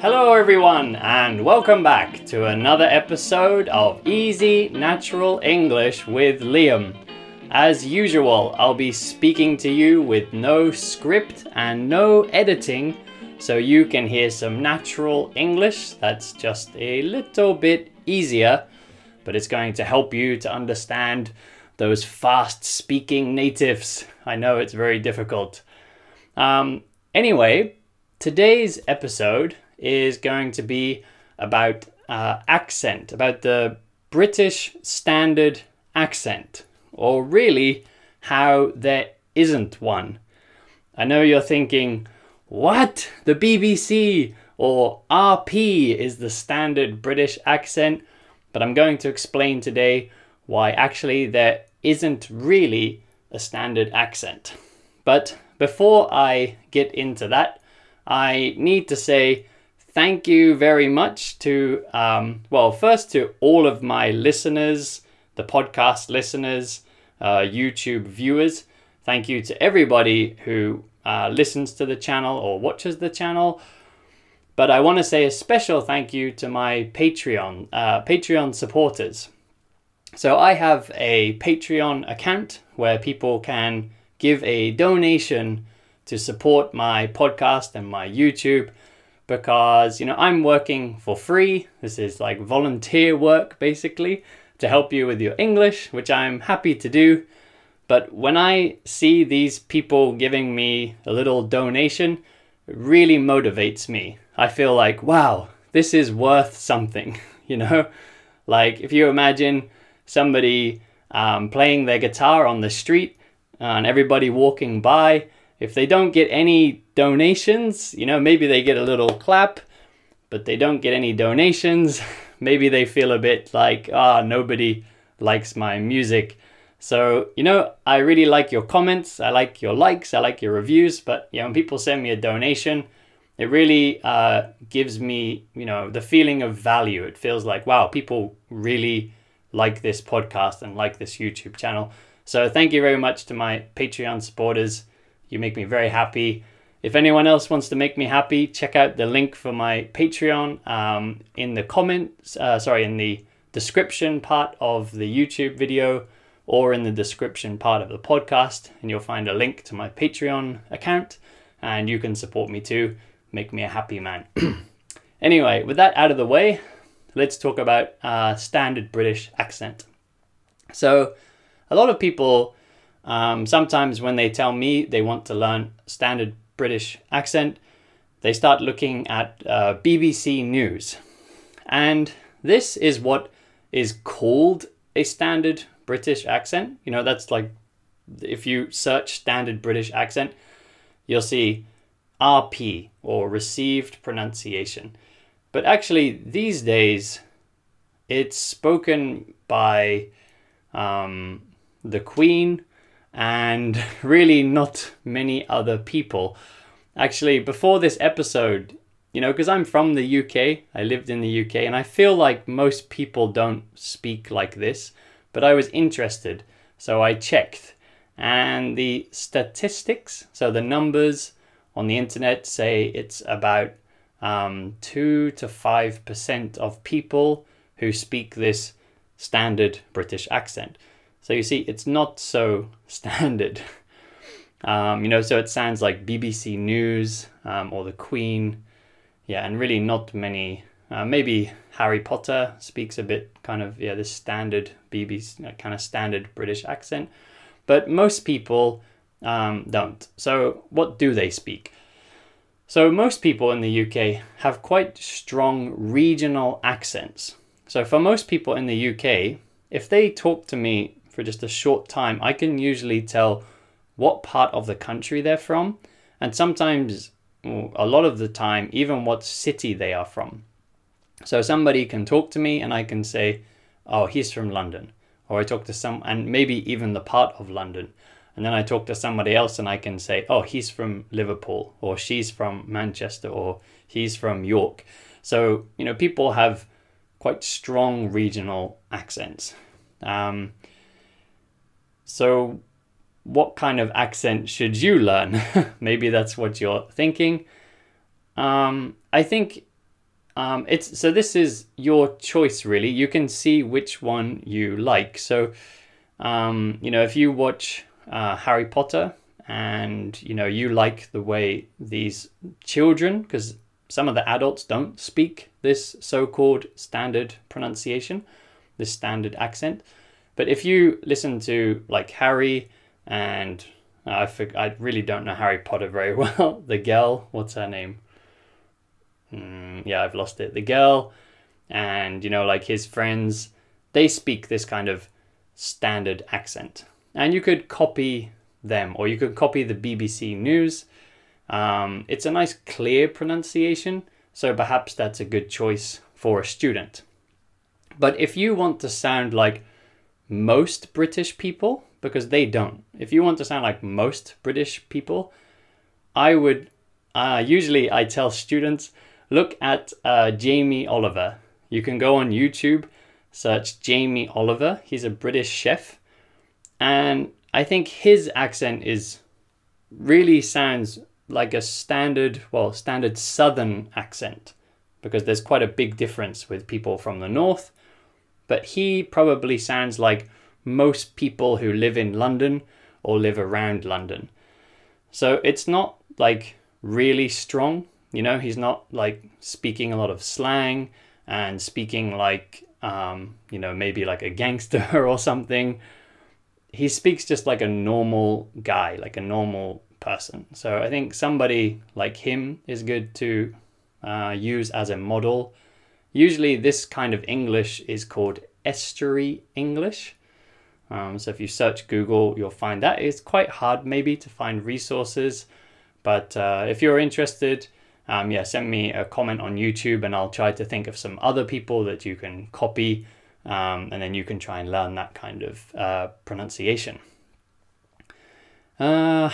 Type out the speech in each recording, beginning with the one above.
Hello, everyone, and welcome back to another episode of Easy Natural English with Liam. As usual, I'll be speaking to you with no script and no editing, so you can hear some natural English that's just a little bit easier, but it's going to help you to understand those fast speaking natives. I know it's very difficult. Um, anyway, today's episode is going to be about uh, accent, about the British standard accent, or really how there isn't one. I know you're thinking, what? The BBC or RP is the standard British accent, but I'm going to explain today why actually there isn't really a standard accent. But before I get into that, I need to say thank you very much to, um, well, first to all of my listeners, the podcast listeners, uh, YouTube viewers. Thank you to everybody who uh, listens to the channel or watches the channel. But I want to say a special thank you to my Patreon, uh, Patreon supporters. So I have a Patreon account where people can give a donation to support my podcast and my YouTube because you know I'm working for free. This is like volunteer work basically to help you with your English, which I'm happy to do. But when I see these people giving me a little donation, it really motivates me. I feel like, wow, this is worth something, you know? Like if you imagine somebody um, playing their guitar on the street and everybody walking by, if they don't get any donations, you know, maybe they get a little clap, but they don't get any donations. maybe they feel a bit like, ah, oh, nobody likes my music. So, you know, I really like your comments, I like your likes, I like your reviews, but you know, when people send me a donation, it really uh, gives me, you know, the feeling of value. It feels like, wow, people really like this podcast and like this YouTube channel. So, thank you very much to my Patreon supporters. You make me very happy. If anyone else wants to make me happy, check out the link for my Patreon um, in the comments, uh, sorry, in the description part of the YouTube video or in the description part of the podcast, and you'll find a link to my Patreon account, and you can support me too. Make me a happy man. anyway, with that out of the way, let's talk about uh, standard British accent. So, a lot of people um, sometimes when they tell me they want to learn standard British accent, they start looking at uh, BBC News. And this is what is called a standard British accent. You know, that's like if you search standard British accent, you'll see RP or received pronunciation. But actually, these days, it's spoken by um, the Queen and really not many other people. Actually, before this episode, you know, because I'm from the UK, I lived in the UK, and I feel like most people don't speak like this but I was interested, so I checked. And the statistics, so the numbers on the internet say it's about um, 2 to 5% of people who speak this standard British accent. So you see, it's not so standard. Um, you know, so it sounds like BBC News um, or the Queen. Yeah, and really not many uh, maybe Harry Potter speaks a bit kind of yeah this standard BBC uh, kind of standard British accent, but most people um, don't. So what do they speak? So most people in the UK have quite strong regional accents. So for most people in the UK, if they talk to me for just a short time, I can usually tell what part of the country they're from, and sometimes, a lot of the time, even what city they are from. So somebody can talk to me and I can say, oh, he's from London. Or I talk to some, and maybe even the part of London. And then I talk to somebody else and I can say, oh, he's from Liverpool, or she's from Manchester, or he's from York. So, you know, people have quite strong regional accents. Um, so, what kind of accent should you learn? Maybe that's what you're thinking. Um, I think um, it's so this is your choice really. You can see which one you like. So, um, you know, if you watch uh, Harry Potter and you know you like the way these children, because some of the adults don't speak this so-called standard pronunciation, this standard accent. But if you listen to like Harry and I for, I really don't know Harry Potter very well. the girl, what's her name? Mm, yeah, I've lost it. The girl, and you know, like his friends, they speak this kind of standard accent, and you could copy them, or you could copy the BBC News. Um, it's a nice, clear pronunciation, so perhaps that's a good choice for a student. But if you want to sound like most British people, because they don't, if you want to sound like most British people, I would uh, usually I tell students look at uh, Jamie Oliver. You can go on YouTube, search Jamie Oliver. He's a British chef, and I think his accent is really sounds like a standard, well, standard Southern accent, because there's quite a big difference with people from the north. But he probably sounds like most people who live in London or live around London. So it's not like really strong you know, he's not like speaking a lot of slang and speaking like, um, you know, maybe like a gangster or something. He speaks just like a normal guy, like a normal person. So I think somebody like him is good to uh, use as a model. Usually, this kind of English is called estuary English. Um, so if you search Google, you'll find that it's quite hard maybe to find resources. But uh, if you're interested, um, yeah, send me a comment on YouTube and I'll try to think of some other people that you can copy um, and then you can try and learn that kind of uh, pronunciation. Uh,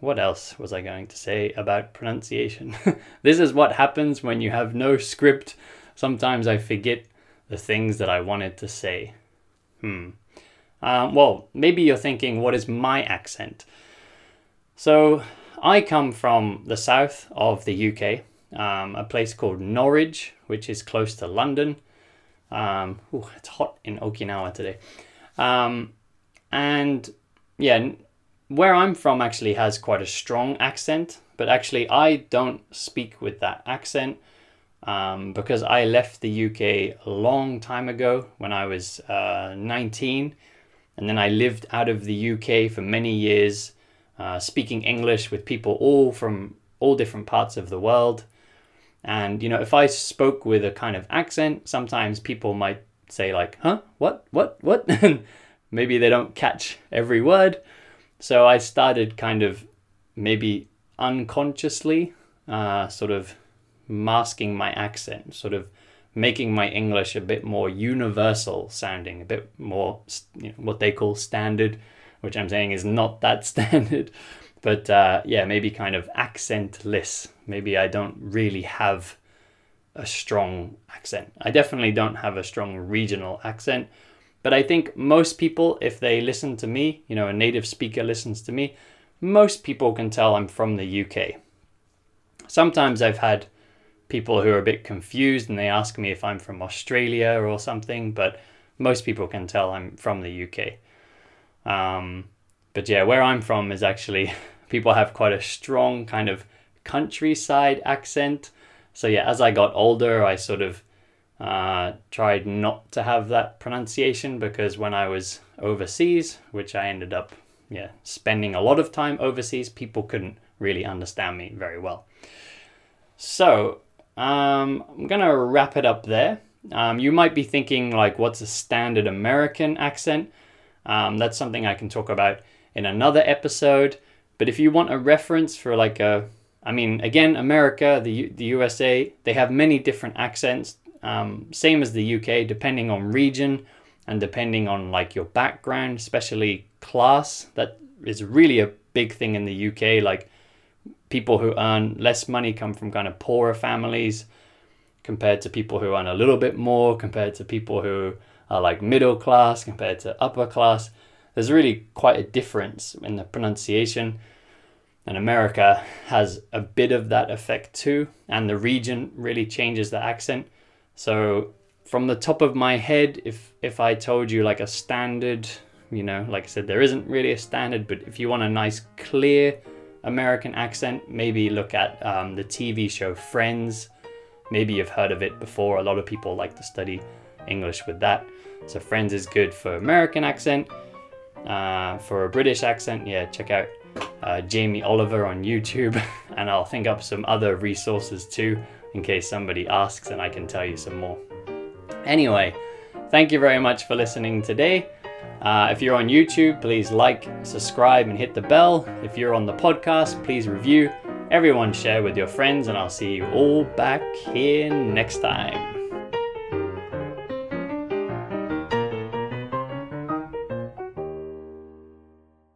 what else was I going to say about pronunciation? this is what happens when you have no script. Sometimes I forget the things that I wanted to say. Hmm. Um, well, maybe you're thinking, what is my accent? So, I come from the south of the UK, um, a place called Norwich, which is close to London. Um, ooh, it's hot in Okinawa today. Um, and yeah, where I'm from actually has quite a strong accent, but actually I don't speak with that accent um, because I left the UK a long time ago when I was uh, 19, and then I lived out of the UK for many years uh, speaking English with people all from all different parts of the world. And, you know, if I spoke with a kind of accent, sometimes people might say, like, huh, what, what, what? Maybe they don't catch every word. So I started kind of maybe unconsciously uh, sort of masking my accent, sort of making my English a bit more universal sounding, a bit more you know, what they call standard which I'm saying is not that standard. But uh, yeah, maybe kind of accentless. Maybe I don't really have a strong accent. I definitely don't have a strong regional accent. But I think most people, if they listen to me, you know, a native speaker listens to me, most people can tell I'm from the UK. Sometimes I've had people who are a bit confused and they ask me if I'm from Australia or something, but most people can tell I'm from the UK. Um, but yeah, where I'm from is actually people have quite a strong kind of countryside accent. So yeah, as I got older, I sort of uh, tried not to have that pronunciation because when I was overseas, which I ended up yeah spending a lot of time overseas, people couldn't really understand me very well. So um, I'm gonna wrap it up there. Um, you might be thinking like, what's a standard American accent? Um, that's something I can talk about in another episode. But if you want a reference for like a, I mean, again, America, the the USA, they have many different accents. Um, same as the UK, depending on region and depending on like your background, especially class. That is really a big thing in the UK. Like people who earn less money come from kind of poorer families compared to people who earn a little bit more, compared to people who are like middle class compared to upper class. There's really quite a difference in the pronunciation. And America has a bit of that effect too, and the region really changes the accent. So from the top of my head, if if I told you like a standard, you know, like I said, there isn't really a standard, but if you want a nice clear American accent, maybe look at um, the TV show Friends. Maybe you've heard of it before. A lot of people like to study English with that. So Friends is good for American accent. Uh, for a British accent, yeah, check out uh, Jamie Oliver on YouTube, and I'll think up some other resources too in case somebody asks and I can tell you some more. Anyway, thank you very much for listening today. Uh, if you're on YouTube, please like, subscribe, and hit the bell. If you're on the podcast, please review. Everyone share with your friends, and I'll see you all back here next time.